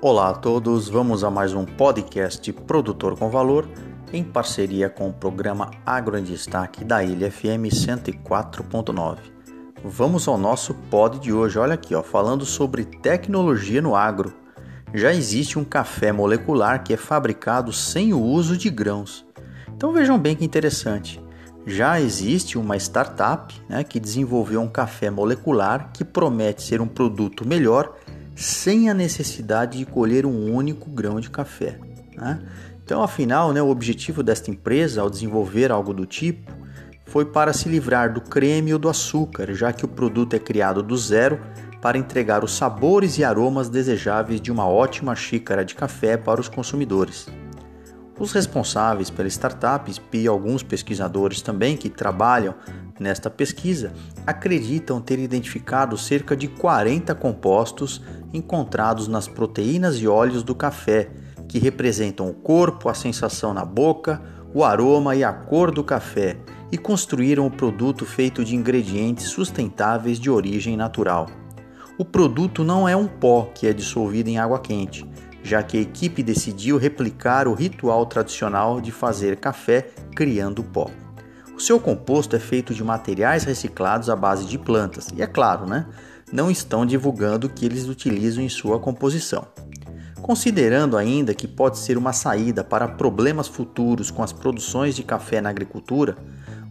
Olá a todos, vamos a mais um podcast Produtor com Valor em parceria com o programa Agro em Destaque da Ilha FM 104.9. Vamos ao nosso pod de hoje, olha aqui, ó, falando sobre tecnologia no agro. Já existe um café molecular que é fabricado sem o uso de grãos. Então vejam bem que interessante. Já existe uma startup né, que desenvolveu um café molecular que promete ser um produto melhor sem a necessidade de colher um único grão de café. Né? Então, afinal, né, o objetivo desta empresa ao desenvolver algo do tipo foi para se livrar do creme ou do açúcar, já que o produto é criado do zero para entregar os sabores e aromas desejáveis de uma ótima xícara de café para os consumidores. Os responsáveis pela startup e alguns pesquisadores também que trabalham nesta pesquisa acreditam ter identificado cerca de 40 compostos encontrados nas proteínas e óleos do café, que representam o corpo, a sensação na boca, o aroma e a cor do café, e construíram o produto feito de ingredientes sustentáveis de origem natural. O produto não é um pó que é dissolvido em água quente, já que a equipe decidiu replicar o ritual tradicional de fazer café criando pó. O seu composto é feito de materiais reciclados à base de plantas e, é claro, né, não estão divulgando o que eles utilizam em sua composição. Considerando ainda que pode ser uma saída para problemas futuros com as produções de café na agricultura,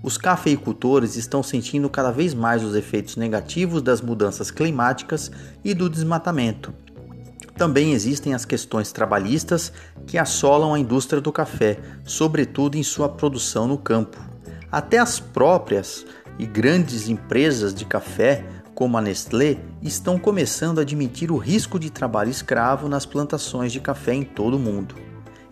os cafeicultores estão sentindo cada vez mais os efeitos negativos das mudanças climáticas e do desmatamento também existem as questões trabalhistas que assolam a indústria do café, sobretudo em sua produção no campo. Até as próprias e grandes empresas de café, como a Nestlé, estão começando a admitir o risco de trabalho escravo nas plantações de café em todo o mundo.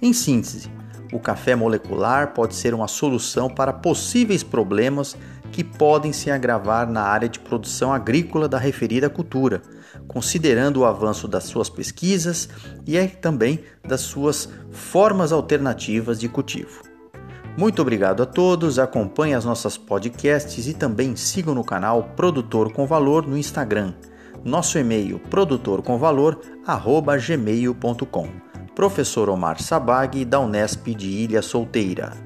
Em síntese, o café molecular pode ser uma solução para possíveis problemas que podem se agravar na área de produção agrícola da referida cultura, considerando o avanço das suas pesquisas e também das suas formas alternativas de cultivo. Muito obrigado a todos, acompanhem as nossas podcasts e também sigam no canal Produtor com Valor no Instagram. Nosso e-mail produtorcomvalor@gmail.com. Professor Omar Sabag da Unesp de Ilha Solteira.